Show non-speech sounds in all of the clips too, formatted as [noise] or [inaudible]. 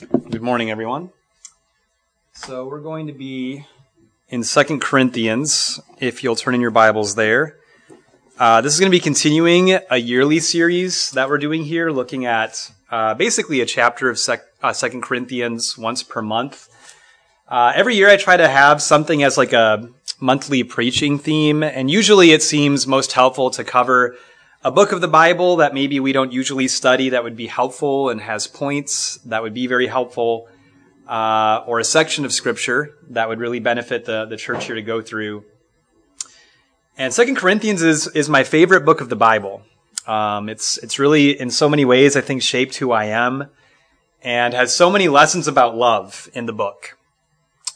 Good morning, everyone. So we're going to be in Second Corinthians, if you'll turn in your Bibles there. Uh, this is going to be continuing a yearly series that we're doing here, looking at uh, basically a chapter of sec- uh, Second Corinthians once per month. Uh, every year I try to have something as like a monthly preaching theme, and usually it seems most helpful to cover a book of the Bible that maybe we don't usually study that would be helpful and has points that would be very helpful, uh, or a section of Scripture that would really benefit the, the church here to go through. And Second Corinthians is is my favorite book of the Bible. Um, it's it's really in so many ways I think shaped who I am, and has so many lessons about love in the book.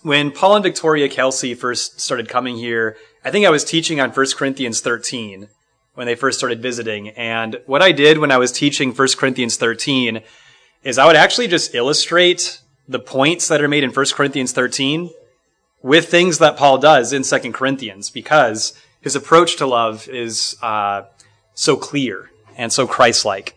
When Paul and Victoria Kelsey first started coming here, I think I was teaching on 1 Corinthians 13 when they first started visiting. And what I did when I was teaching 1 Corinthians 13 is I would actually just illustrate the points that are made in 1 Corinthians 13 with things that Paul does in 2 Corinthians because his approach to love is uh, so clear and so Christ-like.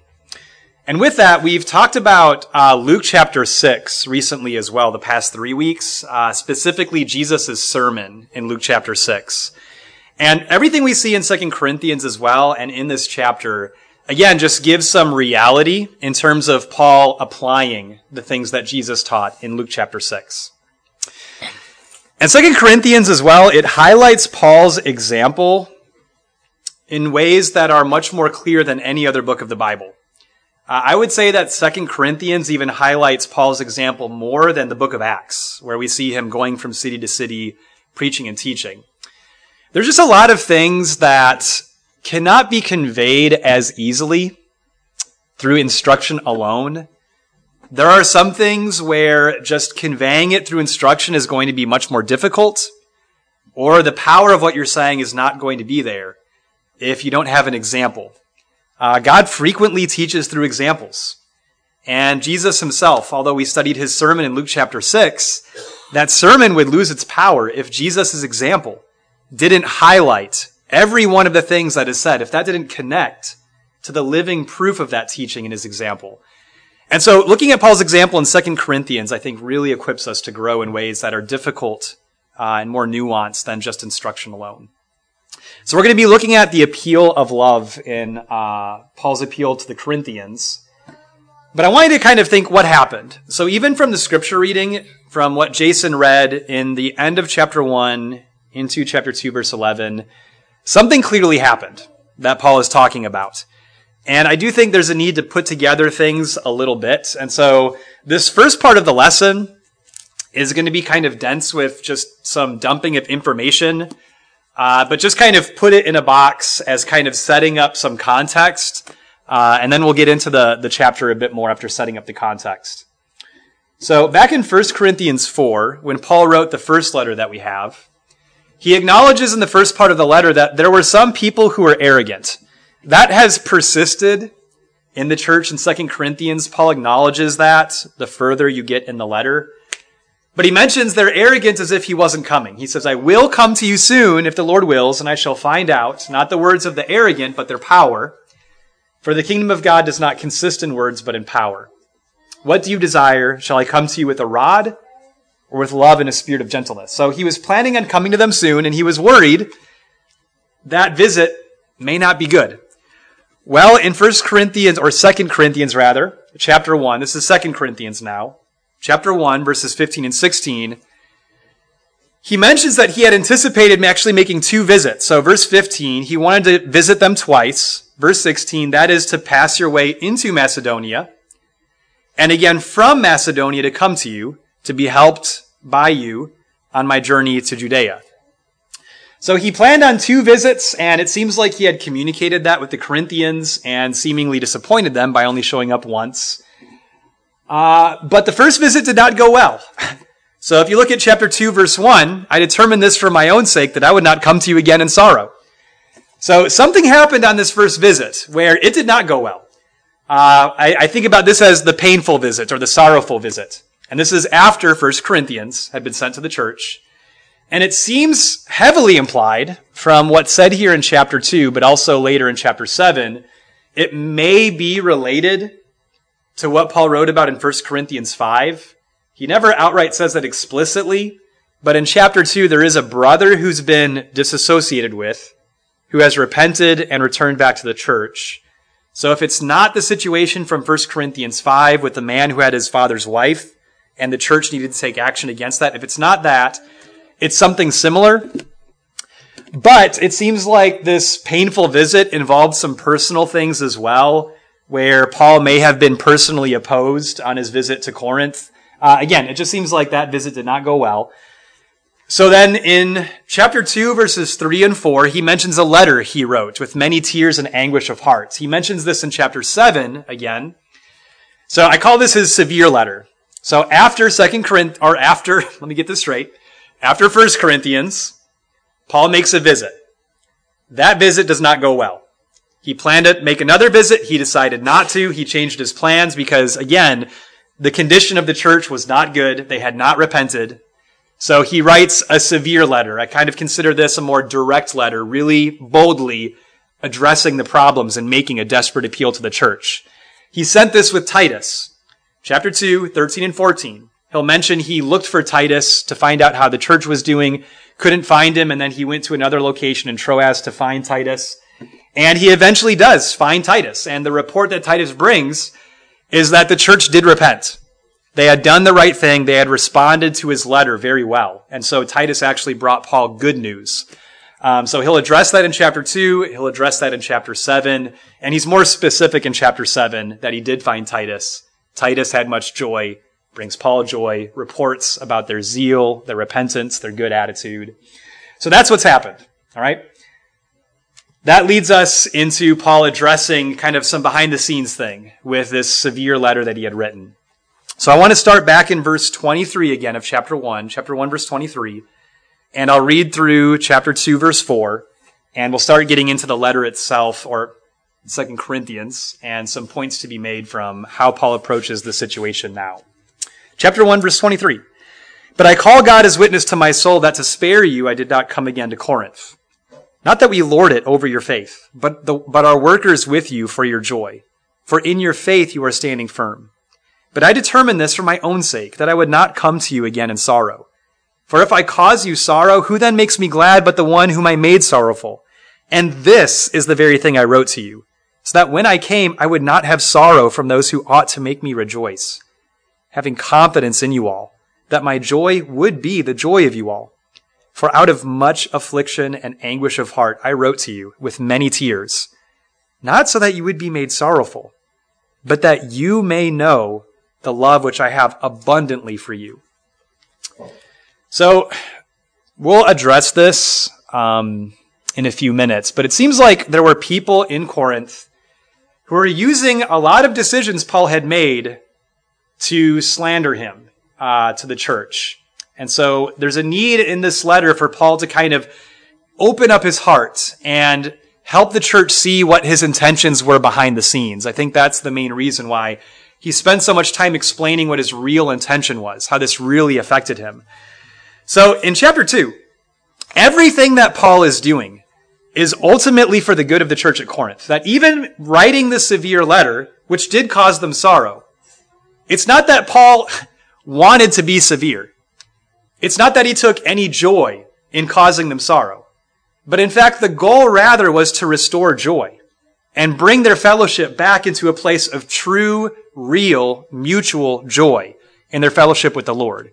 And with that, we've talked about uh, Luke chapter 6 recently as well, the past three weeks, uh, specifically Jesus' sermon in Luke chapter 6. And everything we see in Second Corinthians as well and in this chapter, again, just gives some reality in terms of Paul applying the things that Jesus taught in Luke chapter 6. And Second Corinthians as well, it highlights Paul's example in ways that are much more clear than any other book of the Bible. Uh, I would say that Second Corinthians even highlights Paul's example more than the book of Acts, where we see him going from city to city preaching and teaching. There's just a lot of things that cannot be conveyed as easily through instruction alone. There are some things where just conveying it through instruction is going to be much more difficult, or the power of what you're saying is not going to be there if you don't have an example. Uh, God frequently teaches through examples. And Jesus himself, although we studied his sermon in Luke chapter 6, that sermon would lose its power if Jesus' example didn't highlight every one of the things that is said, if that didn't connect to the living proof of that teaching in his example. And so looking at Paul's example in 2 Corinthians, I think really equips us to grow in ways that are difficult uh, and more nuanced than just instruction alone. So we're going to be looking at the appeal of love in uh, Paul's appeal to the Corinthians. But I wanted to kind of think what happened. So even from the scripture reading, from what Jason read in the end of chapter 1 into chapter 2, verse 11, something clearly happened that Paul is talking about. And I do think there's a need to put together things a little bit. And so this first part of the lesson is going to be kind of dense with just some dumping of information, uh, but just kind of put it in a box as kind of setting up some context. Uh, and then we'll get into the, the chapter a bit more after setting up the context. So back in 1 Corinthians 4, when Paul wrote the first letter that we have, he acknowledges in the first part of the letter that there were some people who were arrogant. That has persisted in the church in 2 Corinthians. Paul acknowledges that the further you get in the letter. But he mentions they're arrogant as if he wasn't coming. He says, I will come to you soon if the Lord wills, and I shall find out, not the words of the arrogant, but their power. For the kingdom of God does not consist in words, but in power. What do you desire? Shall I come to you with a rod? Or with love and a spirit of gentleness. So he was planning on coming to them soon, and he was worried that visit may not be good. Well, in 1 Corinthians, or 2 Corinthians rather, chapter 1, this is 2 Corinthians now, chapter 1, verses 15 and 16, he mentions that he had anticipated actually making two visits. So verse 15, he wanted to visit them twice. Verse 16, that is to pass your way into Macedonia, and again from Macedonia to come to you to be helped by you on my journey to Judea. So he planned on two visits, and it seems like he had communicated that with the Corinthians and seemingly disappointed them by only showing up once. Uh, but the first visit did not go well. [laughs] So if you look at chapter 2, verse 1, I determined this for my own sake that I would not come to you again in sorrow. So something happened on this first visit where it did not go well. Uh, I, I think about this as the painful visit or the sorrowful visit. And this is after 1 Corinthians had been sent to the church. And it seems heavily implied from what's said here in chapter 2, but also later in chapter 7, it may be related to what Paul wrote about in 1 Corinthians 5. He never outright says that explicitly, but in chapter 2, there is a brother who's been disassociated with, who has repented and returned back to the church. So if it's not the situation from 1 Corinthians 5 with the man who had his father's wife, and the church needed to take action against that, if it's not that, it's something similar. But it seems like this painful visit involved some personal things as well, where Paul may have been personally opposed on his visit to Corinth. Uh, again, it just seems like that visit did not go well. So then in chapter 2, verses 3 and 4, he mentions a letter he wrote with many tears and anguish of heart. He mentions this in chapter 7 again. So I call this his severe letter. So after Second Corinthians, or after, [laughs] let me get this straight, after First Corinthians, Paul makes a visit. That visit does not go well. He planned to make another visit. He decided not to. He changed his plans because, again, the condition of the church was not good. They had not repented. So he writes a severe letter. I kind of consider this a more direct letter, really boldly addressing the problems and making a desperate appeal to the church. He sent this with Titus, chapter 2, 13 and 14. He'll mention he looked for Titus to find out how the church was doing, couldn't find him, and then he went to another location in Troas to find Titus. And he eventually does find Titus. And the report that Titus brings is that the church did repent. They had done the right thing. They had responded to his letter very well. And so Titus actually brought Paul good news. Um, so he'll address that in chapter 2. He'll address that in chapter 7. And he's more specific in chapter 7 that he did find Titus. Titus had much joy, brings Paul joy, reports about their zeal, their repentance, their good attitude. So that's what's happened. All right. That leads us into Paul addressing kind of some behind the scenes thing with this severe letter that he had written. So I want to start back in verse 23 again of chapter 1, chapter 1, verse 23. And I'll read through chapter 2, verse 4, and we'll start getting into the letter itself, or Second Corinthians, and some points to be made from how Paul approaches the situation now. Chapter 1, verse 23. But I call God as witness to my soul that to spare you I did not come again to Corinth. Not that we lord it over your faith, but, the, but our workers with you for your joy. For in your faith you are standing firm. But I determined this for my own sake, that I would not come to you again in sorrow. For if I cause you sorrow, who then makes me glad but the one whom I made sorrowful? And this is the very thing I wrote to you, so that when I came, I would not have sorrow from those who ought to make me rejoice, having confidence in you all, that my joy would be the joy of you all. For out of much affliction and anguish of heart, I wrote to you with many tears, not so that you would be made sorrowful, but that you may know the love which I have abundantly for you. So we'll address this um, in a few minutes, but it seems like there were people in Corinth who were using a lot of decisions Paul had made to slander him uh, to the church. And so there's a need in this letter for Paul to kind of open up his heart and help the church see what his intentions were behind the scenes. I think that's the main reason why he spent so much time explaining what his real intention was, how this really affected him. So in chapter 2, everything that Paul is doing is ultimately for the good of the church at Corinth. That even writing the severe letter, which did cause them sorrow, it's not that Paul [laughs] wanted to be severe. It's not that he took any joy in causing them sorrow. But in fact, the goal rather was to restore joy and bring their fellowship back into a place of true real mutual joy in their fellowship with the Lord.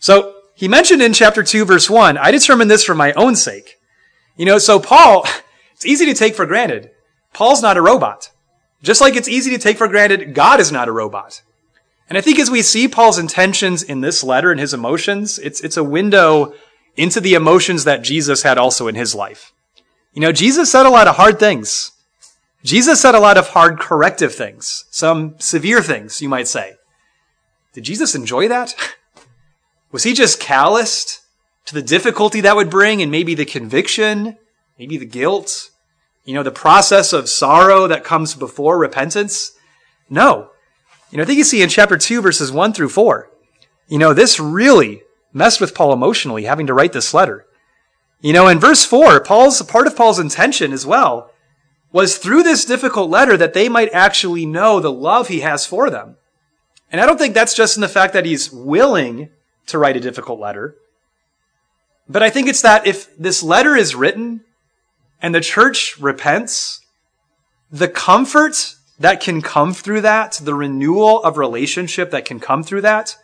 So he mentioned in chapter 2 verse 1, I determined this for my own sake. You know, so Paul, [laughs] it's easy to take for granted. Paul's not a robot. Just like it's easy to take for granted God is not a robot. And I think as we see Paul's intentions in this letter and his emotions, it's, it's a window into the emotions that Jesus had also in his life. You know, Jesus said a lot of hard things. Jesus said a lot of hard corrective things, some severe things, you might say. Did Jesus enjoy that? [laughs] Was he just calloused to the difficulty that would bring and maybe the conviction, maybe the guilt, you know, the process of sorrow that comes before repentance? No. You know, I think you see in chapter 2, verses 1 through 4, you know, this really messed with Paul emotionally, having to write this letter. You know, in verse 4, Paul's, part of Paul's intention as well was through this difficult letter that they might actually know the love he has for them. And I don't think that's just in the fact that he's willing to write a difficult letter. But I think it's that if this letter is written and the church repents, the comfort that can come through that, the renewal of relationship that can come through that,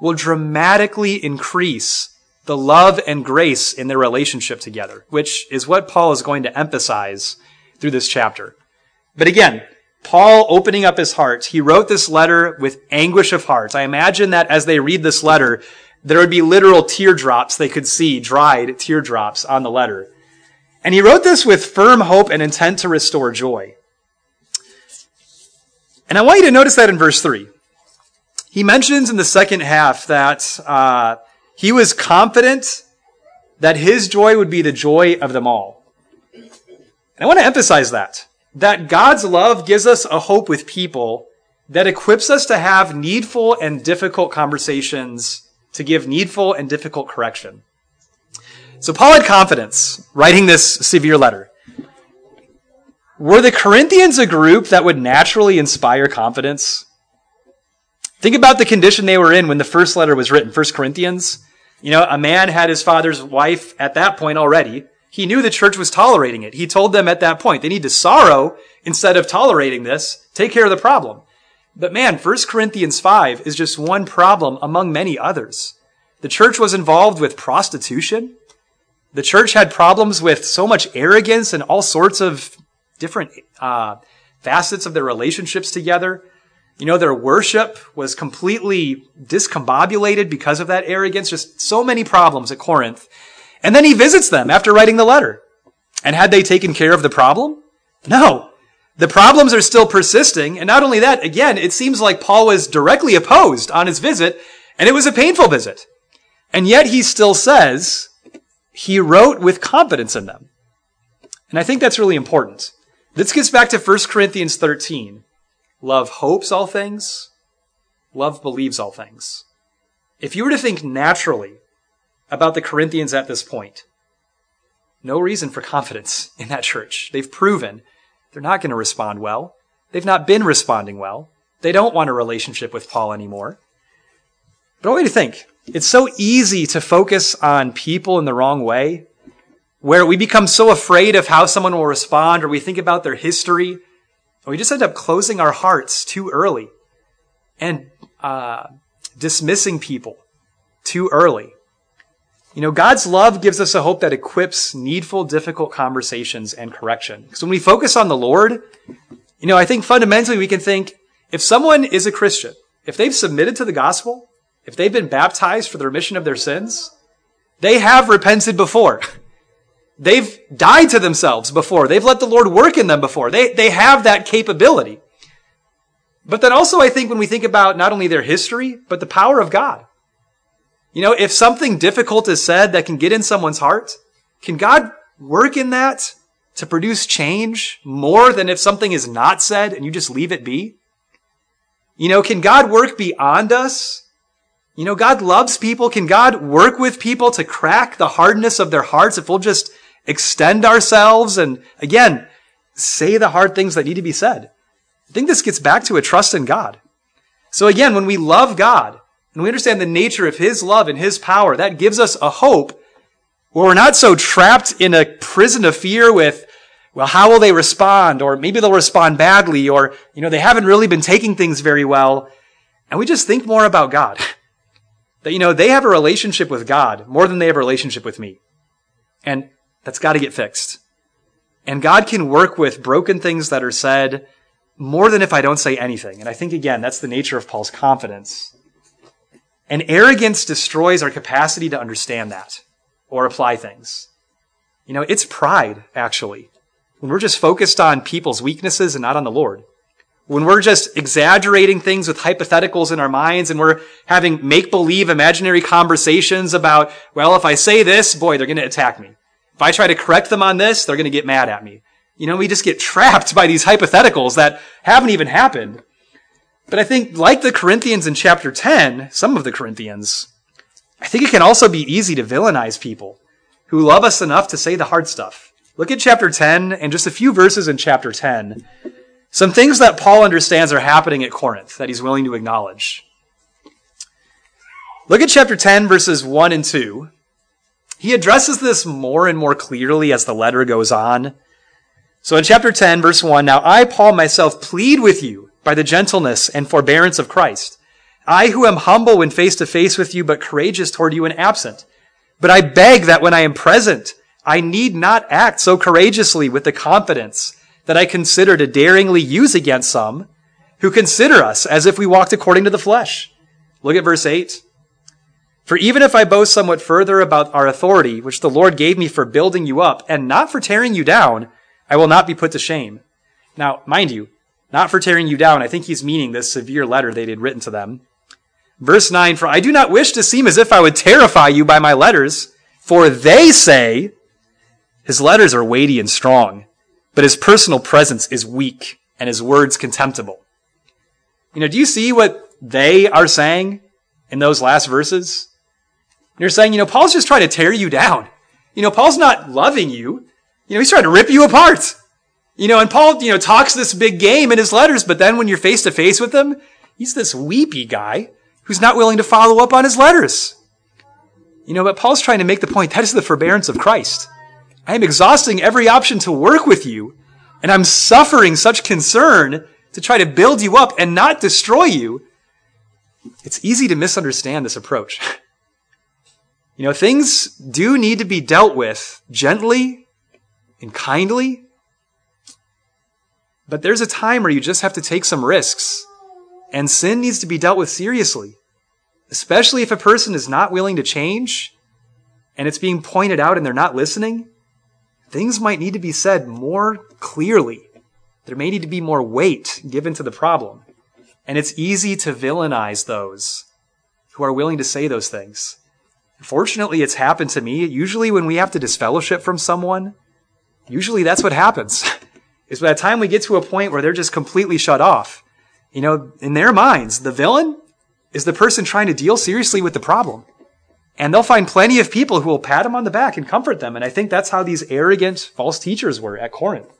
will dramatically increase the love and grace in their relationship together, which is what Paul is going to emphasize through this chapter. But again, Paul opening up his heart, he wrote this letter with anguish of heart. I imagine that as they read this letter, there would be literal teardrops they could see, dried teardrops on the letter. And he wrote this with firm hope and intent to restore joy. And I want you to notice that in verse 3. He mentions in the second half that uh, he was confident that his joy would be the joy of them all. And I want to emphasize that that God's love gives us a hope with people that equips us to have needful and difficult conversations, to give needful and difficult correction. So Paul had confidence writing this severe letter. Were the Corinthians a group that would naturally inspire confidence? Think about the condition they were in when the first letter was written, 1 Corinthians. You know, a man had his father's wife at that point already. He knew the church was tolerating it. He told them at that point, they need to sorrow instead of tolerating this. Take care of the problem. But man, 1 Corinthians 5 is just one problem among many others. The church was involved with prostitution. The church had problems with so much arrogance and all sorts of different uh, facets of their relationships together. You know, their worship was completely discombobulated because of that arrogance. Just so many problems at Corinth. And then he visits them after writing the letter. And had they taken care of the problem? No. The problems are still persisting. And not only that, again, it seems like Paul was directly opposed on his visit, and it was a painful visit. And yet he still says he wrote with confidence in them. And I think that's really important. This gets back to 1 Corinthians 13. Love hopes all things. Love believes all things. If you were to think naturally about the Corinthians at this point. No reason for confidence [laughs] in that church. They've proven they're not going to respond well. They've not been responding well. They don't want a relationship with Paul anymore. But I want you to think. It's so easy to focus on people in the wrong way, where we become so afraid of how someone will respond, or we think about their history, and we just end up closing our hearts too early and uh, dismissing people too early. You know, God's love gives us a hope that equips needful, difficult conversations and correction. Because when we focus on the Lord, you know, I think fundamentally we can think if someone is a Christian, if they've submitted to the gospel, if they've been baptized for the remission of their sins, they have repented before. [laughs] They've died to themselves before. They've let the Lord work in them before. They, they have that capability. But then also, I think when we think about not only their history, but the power of God. You know, if something difficult is said that can get in someone's heart, can God work in that to produce change more than if something is not said and you just leave it be? You know, can God work beyond us? You know, God loves people. Can God work with people to crack the hardness of their hearts if we'll just extend ourselves and again, say the hard things that need to be said? I think this gets back to a trust in God. So again, when we love God, and we understand the nature of His love and His power, that gives us a hope where we're not so trapped in a prison of fear with, well, how will they respond? Or maybe they'll respond badly, or, you know, they haven't really been taking things very well. And we just think more about God. [laughs] that, you know, they have a relationship with God more than they have a relationship with me. And that's got to get fixed. And God can work with broken things that are said more than if I don't say anything. And I think, again, that's the nature of Paul's confidence. And arrogance destroys our capacity to understand that or apply things. You know, it's pride, actually. When we're just focused on people's weaknesses and not on the Lord. When we're just exaggerating things with hypotheticals in our minds and we're having make believe imaginary conversations about, well, if I say this, boy, they're going to attack me. If I try to correct them on this, they're going to get mad at me. You know, we just get [laughs] trapped by these hypotheticals that haven't even happened. But I think, like the Corinthians in chapter 10, some of the Corinthians, I think it can also be easy to villainize people who love us enough to say the hard stuff. Look at chapter 10 and just a few verses in chapter 10. some things that Paul understands are happening at Corinth that he's willing to acknowledge. Look at chapter 10, verses 1 and 2. He addresses this more and more clearly as the letter goes on. So in chapter 10, verse 1, now I, Paul, myself plead with you by the gentleness and forbearance of Christ. I who am humble when face to face with you, but courageous toward you when absent. But I beg that when I am present, I need not act so courageously with the confidence that I consider to daringly use against some who consider us as if we walked according to the flesh. Look at verse 8. For even if I boast somewhat further about our authority, which the Lord gave me for building you up and not for tearing you down, I will not be put to shame. Now, mind you, not for tearing you down. I think he's meaning this severe letter they had written to them. Verse 9, for I do not wish to seem as if I would terrify you by my letters, for they say, his letters are weighty and strong, but his personal presence is weak and his words contemptible. You know, do you see what they are saying in those last verses? They're saying, you know, Paul's just trying to tear you down. You know, Paul's not loving you. You know, he's trying to rip you apart. You know, and Paul, you know, talks this big game in his letters, but then when you're face to face with him, he's this weepy guy who's not willing to follow up on his letters. You know, but Paul's trying to make the point that is the forbearance of Christ. I am exhausting every option to work with you, and I'm suffering such concern to try to build you up and not destroy you. It's easy to misunderstand this approach. [laughs] you know, things do need to be dealt with gently and kindly, but there's a time where you just have to take some risks, and sin needs to be dealt with seriously, especially if a person is not willing to change and it's being pointed out and they're not listening things might need to be said more clearly. There may need to be more weight given to the problem. And it's easy to villainize those who are willing to say those things. Fortunately, it's happened to me. Usually, when we have to disfellowship from someone, usually that's what happens. [laughs] is by the time we get to a point where they're just completely shut off, you know, in their minds, the villain is the person trying to deal seriously with the problem. And they'll find plenty of people who will pat them on the back and comfort them. And I think that's how these arrogant false teachers were at Corinth.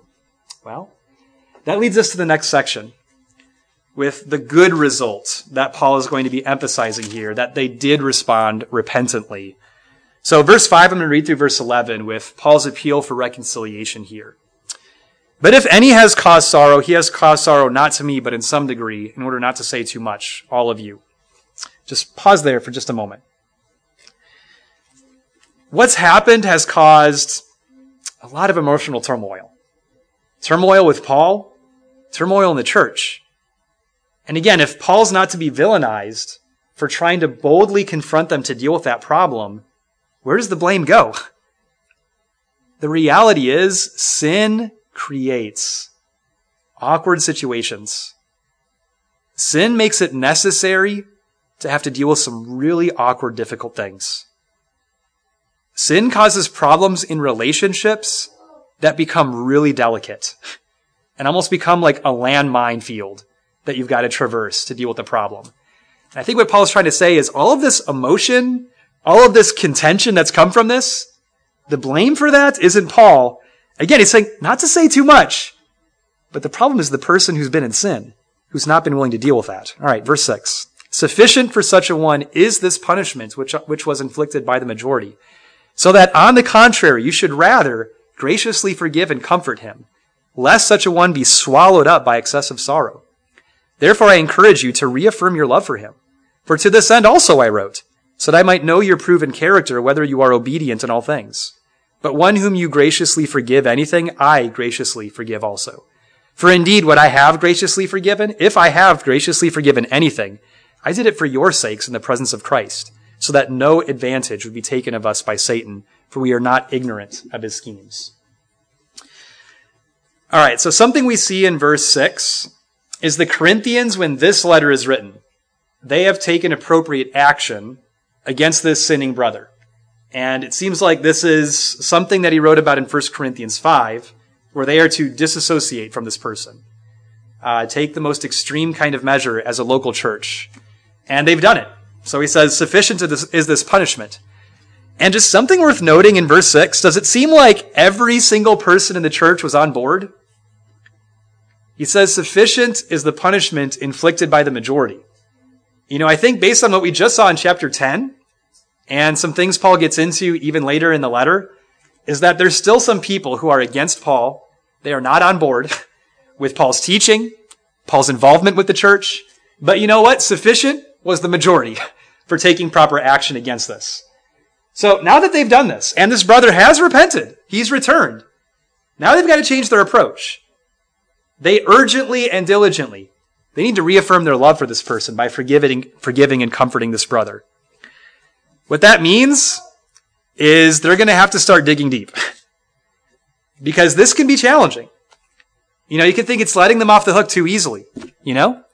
Well, that leads us to the next section with the good result that Paul is going to be emphasizing here, that they did respond repentantly. So verse 5, I'm going to read through verse 11 with Paul's appeal for reconciliation here. But if any has caused sorrow, he has caused sorrow not to me, but in some degree, in order not to say too much, all of you. Just pause there for just a moment what's happened has caused a lot of emotional turmoil. Turmoil with Paul, turmoil in the church. And again, if Paul's not to be villainized for trying to boldly confront them to deal with that problem, where does the blame go? The reality is sin creates awkward situations. Sin makes it necessary to have to deal with some really awkward, difficult things. Sin causes problems in relationships that become really delicate [laughs] and almost become like a landmine field that you've got to traverse to deal with the problem. And I think what Paul's trying to say is all of this emotion, all of this contention that's come from this, the blame for that isn't Paul. Again, he's saying not to say too much, but the problem is the person who's been in sin, who's not been willing to deal with that. All right, verse 6. Sufficient for such a one is this punishment which, which was inflicted by the majority so that on the contrary, you should rather graciously forgive and comfort him, lest such a one be swallowed up by excessive sorrow. Therefore, I encourage you to reaffirm your love for him. For to this end also I wrote, so that I might know your proven character, whether you are obedient in all things. But one whom you graciously forgive anything, I graciously forgive also. For indeed, what I have graciously forgiven, if I have graciously forgiven anything, I did it for your sakes in the presence of Christ so that no advantage would be taken of us by Satan, for we are not ignorant of his schemes. All right, so something we see in verse 6 is the Corinthians, when this letter is written, they have taken appropriate action against this sinning brother. And it seems like this is something that he wrote about in 1 Corinthians 5, where they are to disassociate from this person, uh, take the most extreme kind of measure as a local church. And they've done it. So he says, sufficient is this punishment. And just something worth noting in verse 6 does it seem like every single person in the church was on board? He says, sufficient is the punishment inflicted by the majority. You know, I think based on what we just saw in chapter 10 and some things Paul gets into even later in the letter, is that there's still some people who are against Paul. They are not on board [laughs] with Paul's teaching, Paul's involvement with the church. But you know what? Sufficient was the majority [laughs] for taking proper action against this. So now that they've done this, and this brother has repented, he's returned, now they've got to change their approach. They urgently and diligently, they need to reaffirm their love for this person by forgiving, forgiving and comforting this brother. What that means is they're going to have to start digging deep. [laughs] because this can be challenging. You know, you can think it's letting them off the hook too easily, you know?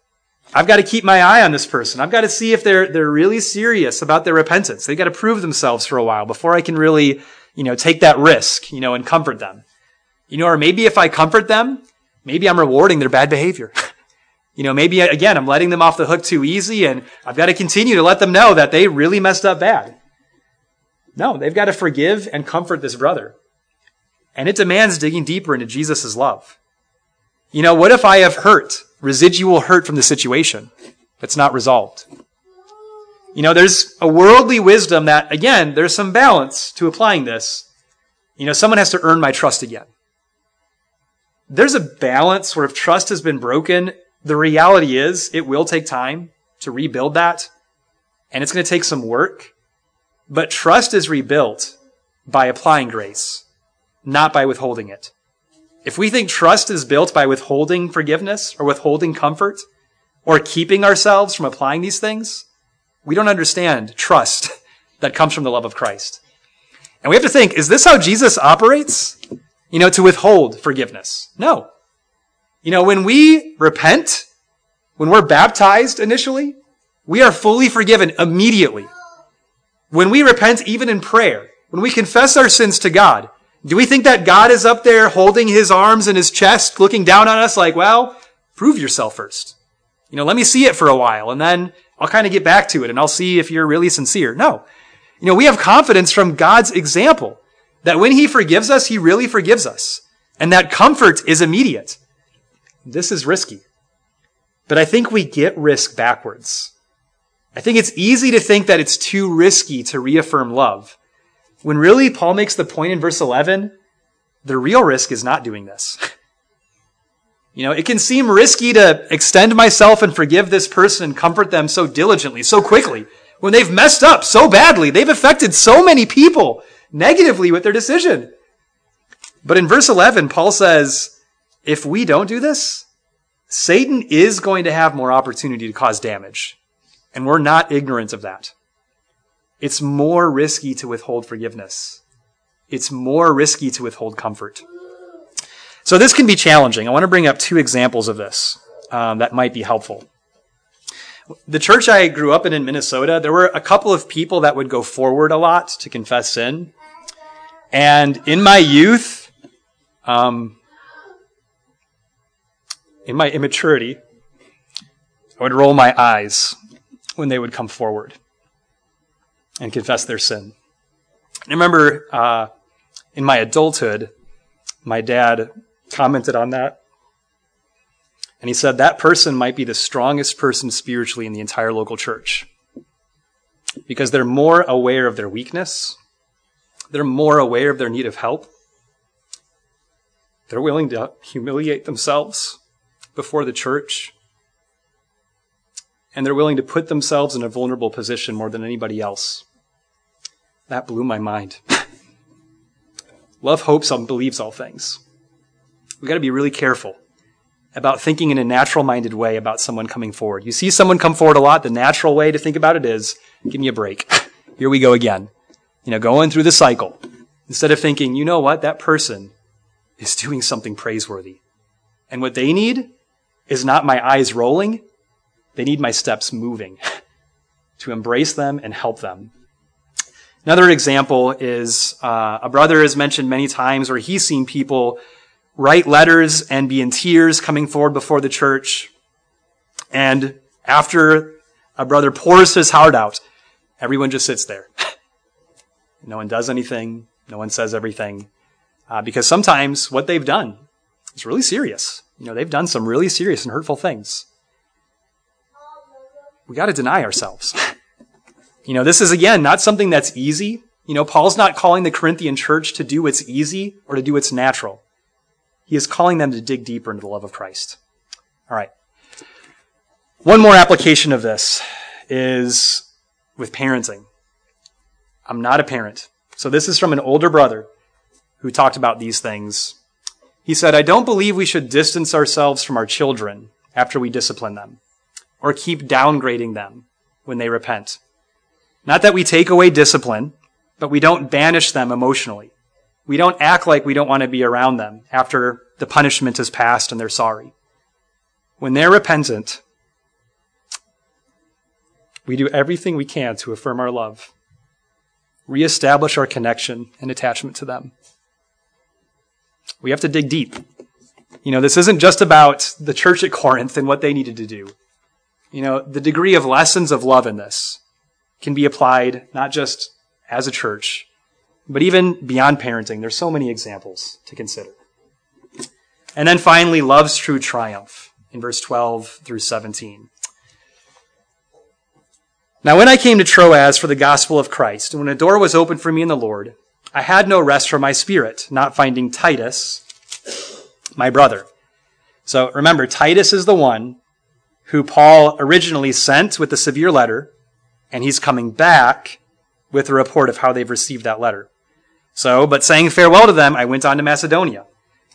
I've got to keep my eye on this person. I've got to see if they're, they're really serious about their repentance. They've got to prove themselves for a while before I can really, you know, take that risk, you know, and comfort them. You know, or maybe if I comfort them, maybe I'm rewarding their bad behavior. [laughs] you know, maybe again, I'm letting them off the hook too easy and I've got to continue to let them know that they really messed up bad. No, they've got to forgive and comfort this brother. And it demands digging deeper into Jesus' love. You know, what if I have hurt residual hurt from the situation that's not resolved. You know, there's a worldly wisdom that, again, there's some balance to applying this. You know, someone has to earn my trust again. There's a balance where if trust has been broken, the reality is it will take time to rebuild that, and it's going to take some work. But trust is rebuilt by applying grace, not by withholding it. If we think trust is built by withholding forgiveness or withholding comfort or keeping ourselves from applying these things, we don't understand trust [laughs] that comes from the love of Christ. And we have to think, is this how Jesus operates? You know, to withhold forgiveness? No. You know, when we repent, when we're baptized initially, we are fully forgiven immediately. When we repent, even in prayer, when we confess our sins to God, do we think that God is up there holding his arms in his chest, looking down on us like, well, prove yourself first. You know, let me see it for a while and then I'll kind of get back to it and I'll see if you're really sincere. No. You know, we have confidence from God's example that when he forgives us, he really forgives us. And that comfort is immediate. This is risky. But I think we get risk backwards. I think it's easy to think that it's too risky to reaffirm love. When really Paul makes the point in verse 11, the real risk is not doing this. [laughs] you know, it can seem risky to extend myself and forgive this person and comfort them so diligently, so quickly, when they've messed up so badly. They've affected so many people negatively with their decision. But in verse 11, Paul says, if we don't do this, Satan is going to have more opportunity to cause damage. And we're not ignorant of that. It's more risky to withhold forgiveness. It's more risky to withhold comfort. So this can be challenging. I want to bring up two examples of this um, that might be helpful. The church I grew up in in Minnesota, there were a couple of people that would go forward a lot to confess sin. And in my youth, um, in my immaturity, I would roll my eyes when they would come forward and confess their sin. I remember uh, in my adulthood, my dad commented on that. And he said that person might be the strongest person spiritually in the entire local church because they're more aware of their weakness, they're more aware of their need of help, they're willing to humiliate themselves before the church, and they're willing to put themselves in a vulnerable position more than anybody else. That blew my mind. [laughs] Love hopes and believes all things. We've got to be really careful about thinking in a natural minded way about someone coming forward. You see someone come forward a lot, the natural way to think about it is give me a break. [laughs] Here we go again. You know, going through the cycle. Instead of thinking, you know what, that person is doing something praiseworthy. And what they need is not my eyes rolling, they need my steps moving [laughs] to embrace them and help them. Another example is uh, a brother has mentioned many times where he's seen people write letters and be in tears coming forward before the church. And after a brother pours his heart out, everyone just sits there. [laughs] no one does anything. No one says everything. Uh, because sometimes what they've done is really serious. You know, they've done some really serious and hurtful things. We got to deny ourselves. [laughs] you know, this is again not something that's easy. You know, Paul's not calling the Corinthian church to do what's easy or to do what's natural. He is calling them to dig deeper into the love of Christ. All right. One more application of this is with parenting. I'm not a parent. So this is from an older brother who talked about these things. He said, I don't believe we should distance ourselves from our children after we discipline them or keep downgrading them when they repent. Not that we take away discipline, but we don't banish them emotionally. We don't act like we don't want to be around them after the punishment is passed and they're sorry. When they're repentant, we do everything we can to affirm our love, reestablish our connection and attachment to them. We have to dig deep. You know, this isn't just about the church at Corinth and what they needed to do. You know, the degree of lessons of love in this can be applied not just as a church, but even beyond parenting. There's so many examples to consider. And then finally, love's true triumph in verse 12 through 17. Now, when I came to Troas for the gospel of Christ, and when a door was opened for me in the Lord, I had no rest for my spirit, not finding Titus, my brother. So remember, Titus is the one who Paul originally sent with the severe letter, and he's coming back with a report of how they've received that letter. So, but saying farewell to them, I went on to Macedonia.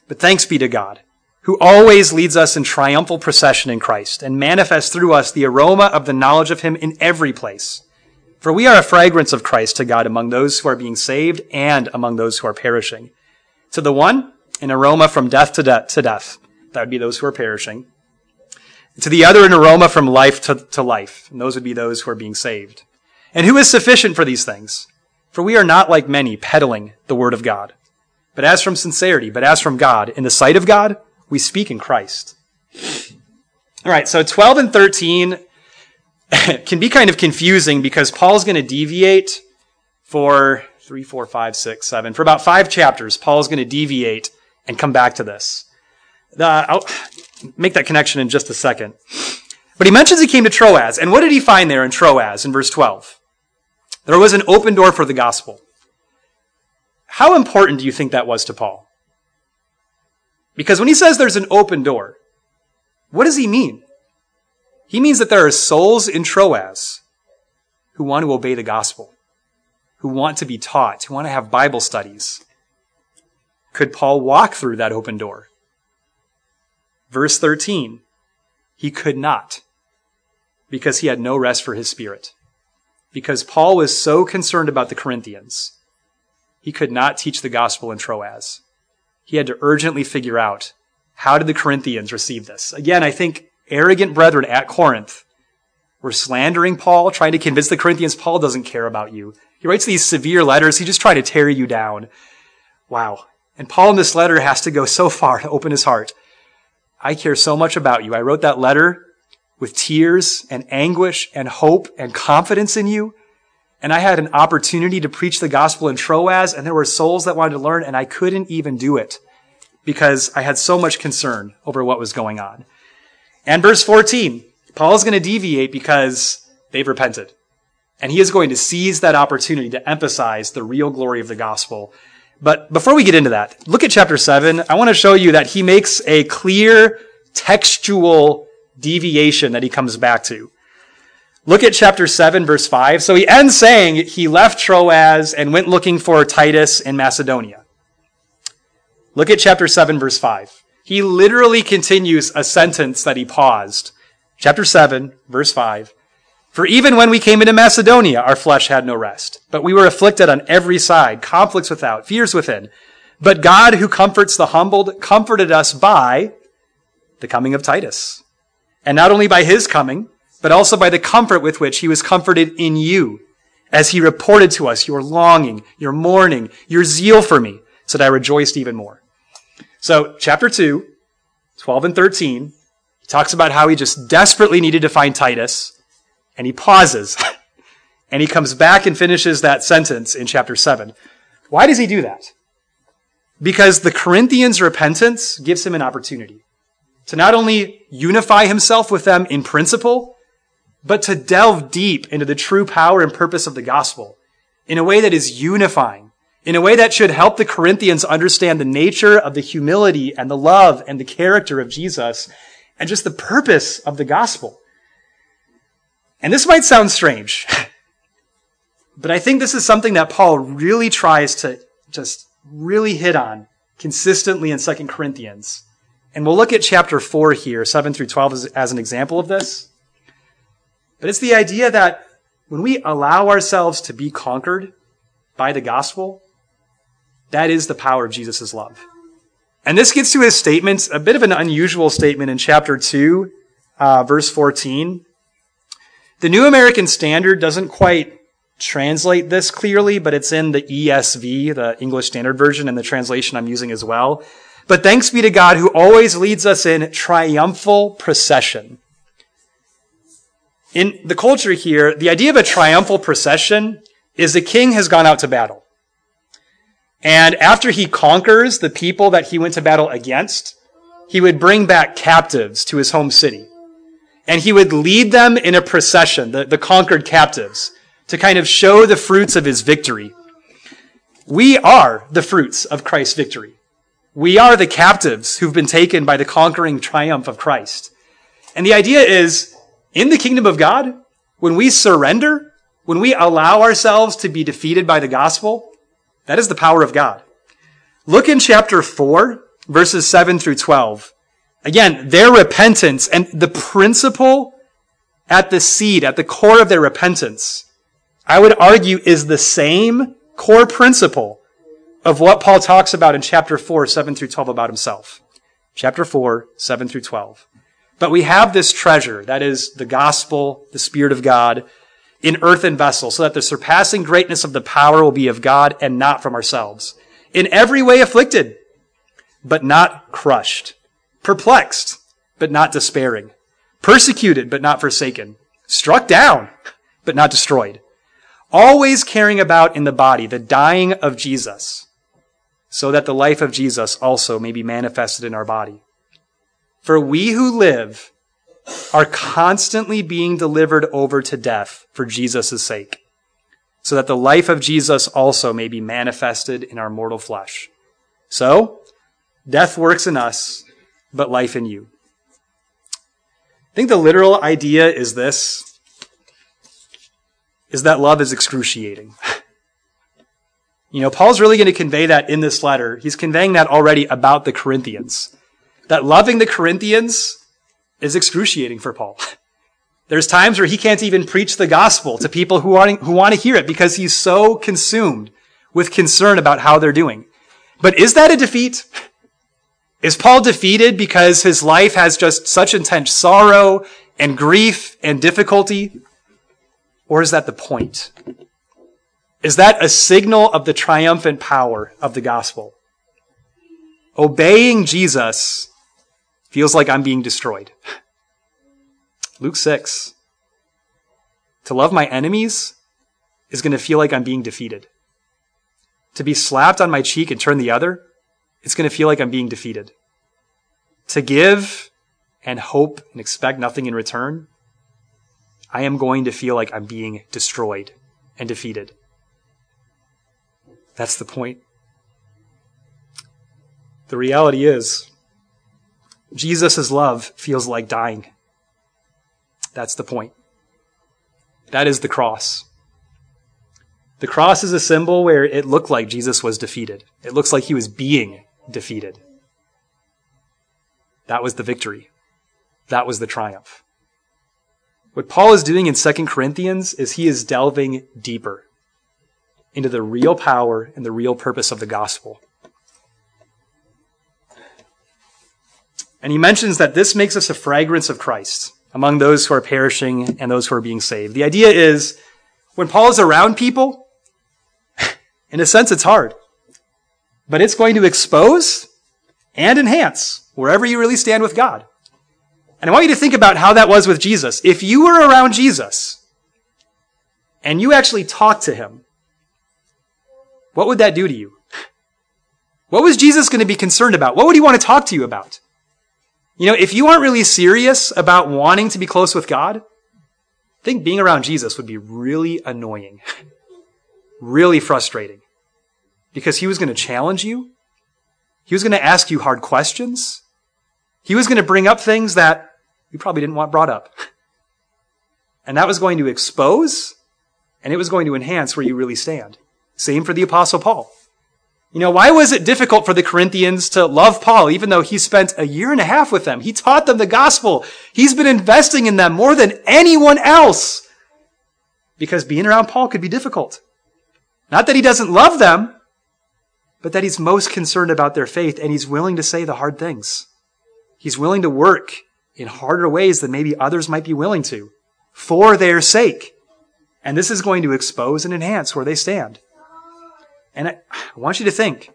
But thanks be to God, who always leads us in triumphal procession in Christ and manifests through us the aroma of the knowledge of him in every place. For we are a fragrance of Christ to God among those who are being saved and among those who are perishing. To the one, an aroma from death to, to death. That would be those who are perishing. To the other, an aroma from life to, to life. And those would be those who are being saved. And who is sufficient for these things? For we are not like many peddling the word of God. But as from sincerity, but as from God, in the sight of God, we speak in Christ. All right, so 12 and 13 [laughs] can be kind of confusing because Paul's going to deviate for three, four, five, six, seven. For about five chapters, Paul's going to deviate and come back to this. Uh, I'll make that connection in just a second. But he mentions he came to Troas. And what did he find there in Troas in verse 12? There was an open door for the gospel. How important do you think that was to Paul? Because when he says there's an open door, what does he mean? He means that there are souls in Troas who want to obey the gospel, who want to be taught, who want to have Bible studies. Could Paul walk through that open door? Verse 13, he could not because he had no rest for his spirit. Because Paul was so concerned about the Corinthians, he could not teach the gospel in Troas. He had to urgently figure out how did the Corinthians receive this? Again, I think arrogant brethren at Corinth were slandering Paul, trying to convince the Corinthians Paul doesn't care about you. He writes these severe letters. He just trying to tear you down. Wow. And Paul in this letter has to go so far [laughs] to open his heart I care so much about you. I wrote that letter with tears and anguish and hope and confidence in you. And I had an opportunity to preach the gospel in Troas and there were souls that wanted to learn and I couldn't even do it because I had so much concern over what was going on. And verse 14, Paul is going to deviate because they've repented. And he is going to seize that opportunity to emphasize the real glory of the gospel but before we get into that, look at chapter 7. I want to show you that he makes a clear textual deviation that he comes back to. Look at chapter 7, verse 5. So he ends saying he left Troas and went looking for Titus in Macedonia. Look at chapter 7, verse 5. He literally continues a sentence that he paused. Chapter 7, verse 5. For even when we came into Macedonia, our flesh had no rest, but we were afflicted on every side, conflicts without, fears within. But God, who comforts the humbled, comforted us by the coming of Titus. And not only by his coming, but also by the comfort with which he was comforted in you, as he reported to us your longing, your mourning, your zeal for me, so that I rejoiced even more. So, chapter 2, 12 and 13, he talks about how he just desperately needed to find Titus and he pauses [laughs] and he comes back and finishes that sentence in chapter 7. Why does he do that? Because the Corinthians' repentance gives him an opportunity. to not only unify himself with them in principle, but to delve deep into the true power and purpose of the gospel in a way that is unifying, in a way that should help the Corinthians understand the nature of the humility and the love and the character of Jesus and just the purpose of the gospel. And this might sound strange, [laughs] but I think this is something that Paul really tries to just really hit on consistently in 2 Corinthians. And we'll look at chapter 4 here, 7 through 12, as, as an example of this. But it's the idea that when we allow ourselves to be conquered by the gospel, that is the power of Jesus' love. And this gets to his statement, a bit of an unusual statement in chapter 2, uh, verse 14. The New American Standard doesn't quite translate this clearly, but it's in the ESV, the English Standard Version, and the translation I'm using as well. But thanks be to God who always leads us in triumphal procession. In the culture here, the idea of a triumphal procession is the king has gone out to battle. And after he conquers the people that he went to battle against, he would bring back captives to his home city and he would lead them in a procession, the, the conquered captives, to kind of show the fruits of his victory. We are the fruits of Christ's victory. We are the captives who've been taken by the conquering triumph of Christ. And the idea is, in the kingdom of God, when we surrender, when we allow ourselves to be defeated by the gospel, that is the power of God. Look in chapter 4, verses 7 through 12. Again, their repentance and the principle at the seed, at the core of their repentance, I would argue is the same core principle of what Paul talks about in chapter 4, 7 through 12 about himself. Chapter 4, 7 through 12. But we have this treasure, that is the gospel, the Spirit of God, in earthen vessels, so that the surpassing greatness of the power will be of God and not from ourselves. In every way afflicted, but not crushed perplexed, but not despairing, persecuted, but not forsaken, struck down, but not destroyed, always carrying about in the body the dying of Jesus, so that the life of Jesus also may be manifested in our body. For we who live are constantly being delivered over to death for Jesus' sake, so that the life of Jesus also may be manifested in our mortal flesh. So, death works in us, but life in you. I think the literal idea is this is that love is excruciating. [laughs] you know, Paul's really going to convey that in this letter. He's conveying that already about the Corinthians. That loving the Corinthians is excruciating for Paul. [laughs] There's times where he can't even preach the gospel to people who want, who want to hear it because he's so consumed with concern about how they're doing. But is that a defeat? [laughs] Is Paul defeated because his life has just such intense sorrow and grief and difficulty? Or is that the point? Is that a signal of the triumphant power of the gospel? Obeying Jesus feels like I'm being destroyed. Luke 6. To love my enemies is going to feel like I'm being defeated. To be slapped on my cheek and turn the other it's going to feel like I'm being defeated. To give and hope and expect nothing in return, I am going to feel like I'm being destroyed and defeated. That's the point. The reality is, Jesus' love feels like dying. That's the point. That is the cross. The cross is a symbol where it looked like Jesus was defeated. It looks like he was being defeated. That was the victory. That was the triumph. What Paul is doing in 2 Corinthians is he is delving deeper into the real power and the real purpose of the gospel. And he mentions that this makes us a fragrance of Christ among those who are perishing and those who are being saved. The idea is when Paul is around people, [laughs] in a sense, it's hard but it's going to expose and enhance wherever you really stand with God. And I want you to think about how that was with Jesus. If you were around Jesus and you actually talked to him, what would that do to you? [laughs] What was Jesus going to be concerned about? What would he want to talk to you about? You know, if you aren't really serious about wanting to be close with God, I think being around Jesus would be really annoying, [laughs] really frustrating, because he was going to challenge you. He was going to ask you hard questions. He was going to bring up things that you probably didn't want brought up. [laughs] And that was going to expose and it was going to enhance where you really stand. Same for the apostle Paul. You know, why was it difficult for the Corinthians to love Paul, even though he spent a year and a half with them? He taught them the gospel. He's been investing in them more than anyone else. Because being around Paul could be difficult. Not that he doesn't love them, but that he's most concerned about their faith and he's willing to say the hard things. He's willing to work in harder ways than maybe others might be willing to for their sake. And this is going to expose and enhance where they stand. And I, I want you to think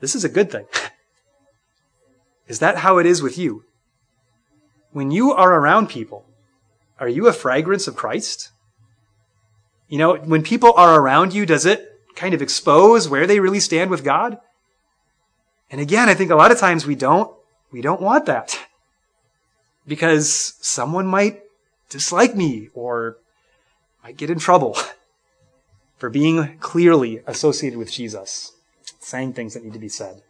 this is a good thing. [laughs] Is that how it is with you? When you are around people, are you a fragrance of Christ? You know, when people are around you, does it kind of expose where they really stand with God? And again, I think a lot of times we don't, we don't want that. [laughs] Because someone might dislike me or might get in trouble [laughs] for being clearly associated with Jesus, saying things that need to be said.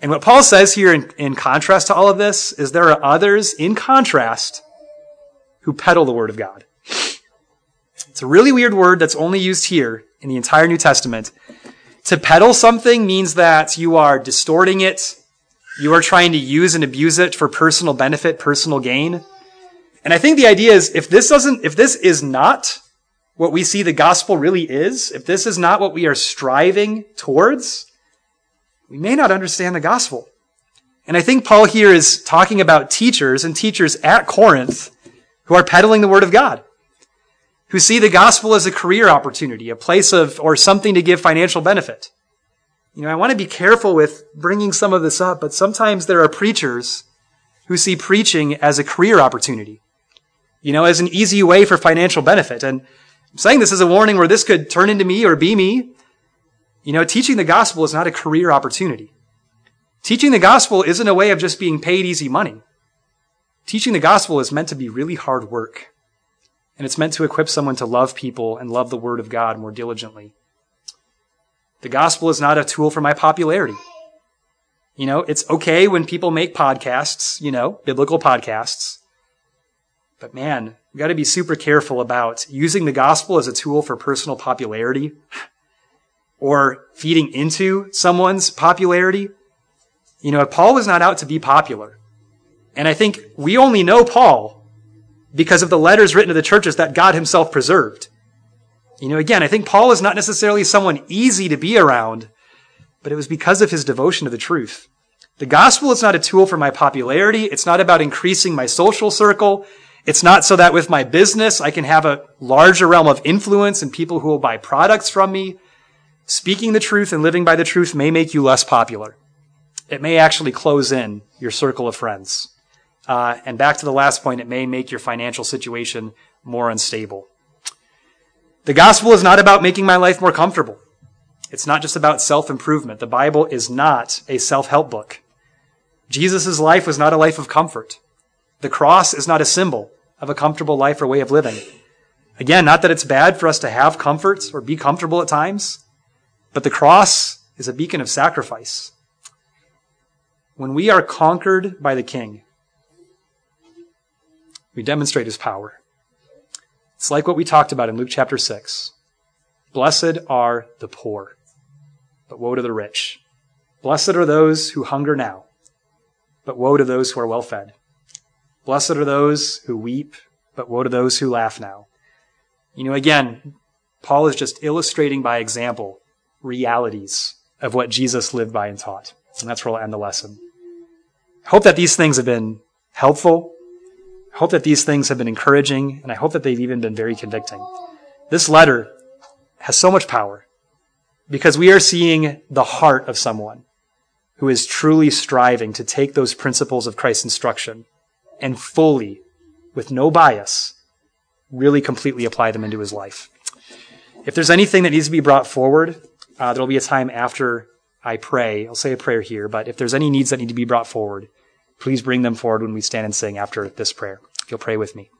And what Paul says here in, in contrast to all of this is there are others in contrast who peddle the word of God. It's a really weird word that's only used here in the entire New Testament. To peddle something means that you are distorting it, you are trying to use and abuse it for personal benefit, personal gain. And I think the idea is if this doesn't, if this is not what we see the gospel really is, if this is not what we are striving towards, we may not understand the gospel. And I think Paul here is talking about teachers and teachers at Corinth who are peddling the word of God, who see the gospel as a career opportunity, a place of, or something to give financial benefit. You know, I want to be careful with bringing some of this up, but sometimes there are preachers who see preaching as a career opportunity you know, as an easy way for financial benefit. And I'm saying this as a warning where this could turn into me or be me. You know, teaching the gospel is not a career opportunity. Teaching the gospel isn't a way of just being paid easy money. Teaching the gospel is meant to be really hard work. And it's meant to equip someone to love people and love the word of God more diligently. The gospel is not a tool for my popularity. You know, it's okay when people make podcasts, you know, biblical podcasts. But man, we got to be super careful about using the gospel as a tool for personal popularity or feeding into someone's popularity. You know, Paul was not out to be popular. And I think we only know Paul because of the letters written to the churches that God himself preserved. You know, again, I think Paul is not necessarily someone easy to be around, but it was because of his devotion to the truth. The gospel is not a tool for my popularity. It's not about increasing my social circle. It's not so that with my business, I can have a larger realm of influence and people who will buy products from me. Speaking the truth and living by the truth may make you less popular. It may actually close in your circle of friends. Uh, and back to the last point, it may make your financial situation more unstable. The gospel is not about making my life more comfortable. It's not just about self improvement. The Bible is not a self help book. Jesus' life was not a life of comfort. The cross is not a symbol of a comfortable life or way of living. Again, not that it's bad for us to have comforts or be comfortable at times, but the cross is a beacon of sacrifice. When we are conquered by the King, we demonstrate his power. It's like what we talked about in Luke chapter 6. Blessed are the poor, but woe to the rich. Blessed are those who hunger now, but woe to those who are well fed. Blessed are those who weep, but woe to those who laugh now. You know, again, Paul is just illustrating by example realities of what Jesus lived by and taught. And that's where we'll end the lesson. I hope that these things have been helpful. I hope that these things have been encouraging, and I hope that they've even been very convicting. This letter has so much power because we are seeing the heart of someone who is truly striving to take those principles of Christ's instruction and fully, with no bias, really completely apply them into his life. If there's anything that needs to be brought forward, uh, there'll be a time after I pray. I'll say a prayer here, but if there's any needs that need to be brought forward, please bring them forward when we stand and sing after this prayer. If you'll pray with me.